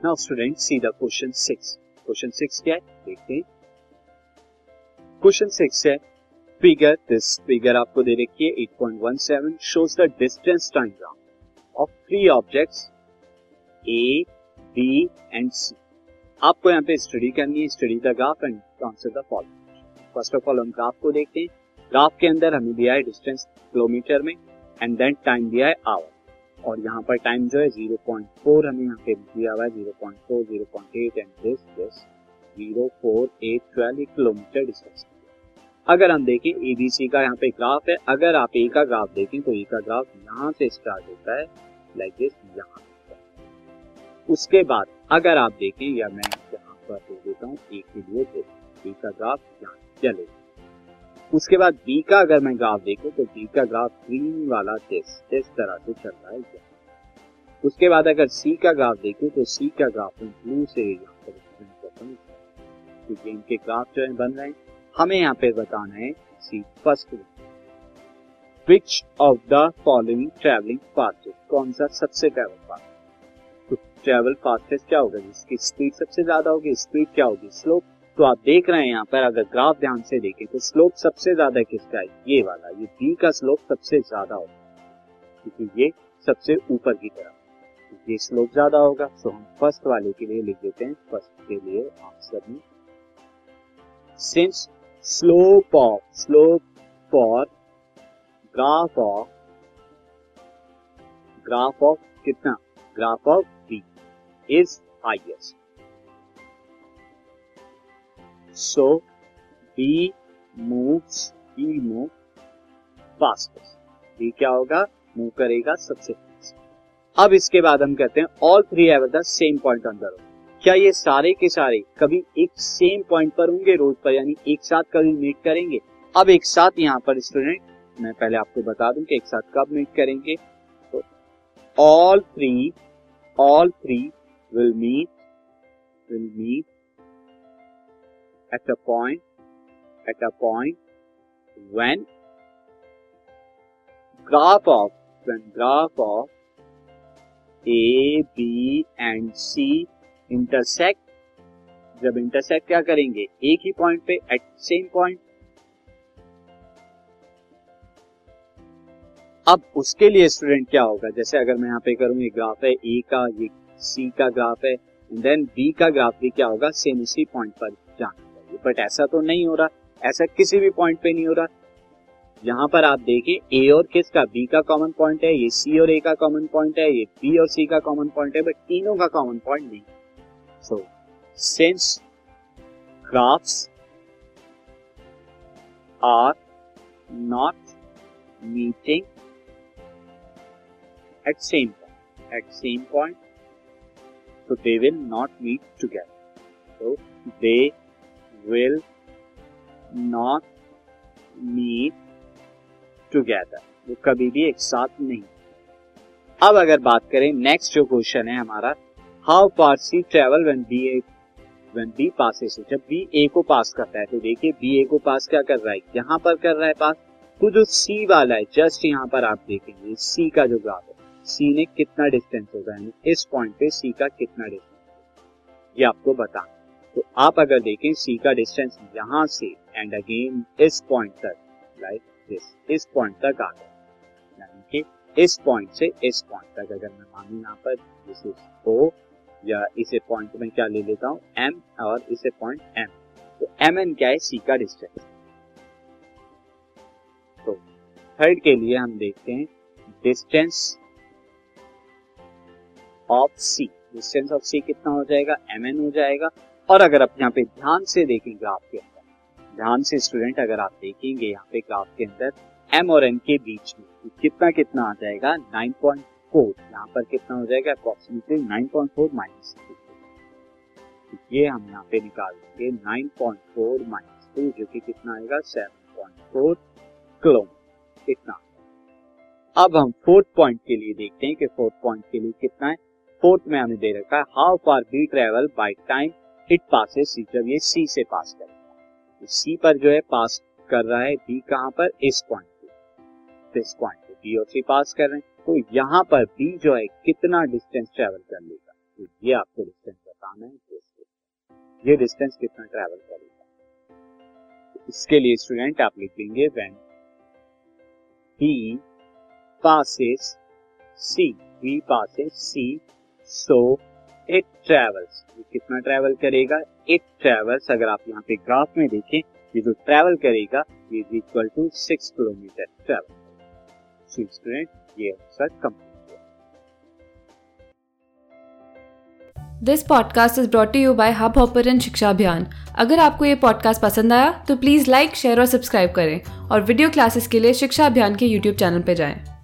Now student see the question six question six क्या है? देखते हैं। क्वेश्चन सिक्स है। फिगर दिस फिगर आपको दे रखी है 8.17 shows the distance diagram of three objects A B and C आपको यहाँ पे स्टडी करनी है। Study the graph and answer the following first of all हम ग्राफ को देखते हैं। ग्राफ के अंदर हमें दिया है डिस्टेंस किलोमीटर में एंड देन टाइम दिया है आवर और यहाँ पर टाइम जो है 0.4 हमें यहाँ पे दिया हुआ है 0.4, 0.8 and this this 048 12 kilometre distance अगर हम देखें एबीसी का यहाँ पे ग्राफ है अगर आप ए का ग्राफ देखें तो ए का ग्राफ यहाँ से स्टार्ट होता है लाइक दिस यहाँ उसके बाद अगर आप देखें या मैं यहाँ पर दे देता हूँ ए के लिए ए का ग्राफ यहाँ चलेगा. उसके बाद बी का अगर मैं ग्राफ देखूँ तो बी का ग्राफ ग्रीन वाला दिस इस तरह से चल रहा है उसके बाद अगर सी का ग्राफ देखूँ तो सी का ग्राफ मैं ब्लू से यहाँ पर करता हूँ। इनके ग्राफ जो है बन रहे हैं। हमें यहाँ पे बताना है see first which of the following travelling fastest कौन सा सबसे ट्रेवल फास्ट तो ट्रेवल फास्टेस्ट क्या होगा? जिसकी स्पीड सबसे ज़्यादा होगी स्पीड क्या होगी? स्लोप तो आप देख रहे हैं यहाँ पर, अगर ग्राफ ध्यान से देखें तो स्लोप सबसे ज़्यादा किसका है? ये वाला, ये बी का स्लोप सबसे ज़्यादा होगा, क्योंकि ये सबसे ऊपर की तरफ़। ये स्लोप ज़्यादा होगा तो हम फ़र्स्ट वाले के लिए लिख देते हैं, फ़र्स्ट के लिए आंसर में। Since slope of slope for graph of graph of कितना? Graph of B is highest so B moves B move fastest B क्या होगा? मूव करेगा सबसे फास्ट अब इसके बाद हम कहते हैं all three have the same point on the road क्या ये सारे के सारे कभी एक सेम पॉइंट पर होंगे रोड पर, यानी एक साथ कभी मीट करेंगे? अब एक साथ यहाँ पर स्टूडेंट मैं पहले आपको बता दूँ कि एक साथ कब मीट करेंगे। तो all three all three will meet will meet at a point at a point when graph of when graph of A, B and C intersect जब इंटरसेक्ट क्या करेंगे? एक ही पॉइंट पे एट सेम पॉइंट अब उसके लिए स्टूडेंट क्या होगा? जैसे अगर मैं यहाँ पे करूँ ये ग्राफ है ए का ये सी का ग्राफ है देन बी का ग्राफ भी क्या होगा? सेम उसी पॉइंट पर जाना। बट ऐसा तो नहीं हो रहा। ऐसा किसी भी पॉइंट पे नहीं हो रहा। यहाँ पर आप देखें ए और किस का बी का कॉमन पॉइंट है, ये सी और ए का कॉमन पॉइंट है, ये बी और सी का कॉमन पॉइंट है बट तीनों का कॉमन पॉइंट नहीं। So since graphs are not meeting at same point at same point so they will not meet together. So, they will not meet together. वो कभी भी एक साथ नहीं। अब अगर बात करें नेक्स्ट जो क्वेश्चन है हमारा how far C travel when B A when B passes जब बी ए को पास करता है तो देखिए बी ए को पास क्या कर रहा है? यहाँ पर कर रहा है पास तो जो सी वाला है जस्ट यहाँ पर आप देखेंगे सी का जो ग्राफ है सी ने कितना डिस्टेंस होगा? इस पॉइंट पे सी का कितना डिस्टेंस ये आपको बताना तो आप अगर देखें सी का डिस्टेंस यहाँ से एंड अगेन इस पॉइंट तक लाइक दिस इस पॉइंट तक आ गया। यानी कि इस पॉइंट से इस पॉइंट तक अगर मैं मानू यहाँ पर दिस इज़ ओ या इसे पॉइंट में क्या ले लेता हूँ? एम और इसे पॉइंट एम तो एम एन क्या है? सी का डिस्टेंस तो थर्ड के लिए हम देखते हैं distance of C distance of C कितना हो जाएगा? एम एन हो जाएगा। और अगर आप यहाँ पे ध्यान से देखें ग्राफ के अंदर, ध्यान से स्टूडेंट अगर आप देखेंगे यहाँ पे ग्राफ के अंदर एम और एन के बीच में तो कितना कितना आ जाएगा? 9.4 यहाँ पर कितना हो जाएगा? अप्रोक्सीमेटली 9.4 माइनस ये हम यहाँ पे निकाल देंगे 9.4 माइनस टू जो कि कितना आएगा? 7.4 किलोमीटर इतना। अब हम फोर्थ पॉइंट के लिए देखते हैं कि फोर्थ पॉइंट के लिए कितना है। फोर्थ में हमें दे रखा है how far B travel by time it passes C जब ये सी से पास करेगा। तो सी तो पर जो है पास कर रहा है बी कहाँ पर? इस पॉइंट पे। इस पॉइंट पे बी और सी पास कर रहे हैं। तो यहाँ पर बी जो है कितना डिस्टेंस ट्रेवल कर लेगा? तो ये आपको डिस्टेंस बताना है, ये डिस्टेंस कितना ट्रेवल करेगा इसके लिए स्टूडेंट आप लिख लिखेंगे when he passes C V passes C, so it travels. कितना ट्रेवल करेगा? इट ट्रेवल्स अगर आप यहाँ पे ग्राफ में देखें, ये जो ट्रेवल करेगा, ये is equal to six kilometre travel student ये answer complete this podcast is brought you by Hub Hopper Shiksha Abhiyan अगर आपको ये पॉडकास्ट पसंद आया तो प्लीज़ लाइक शेयर और सब्सक्राइब करें। और वीडियो क्लासेस के लिए शिक्षा अभियान के यूट्यूब चैनल पर जाएँ।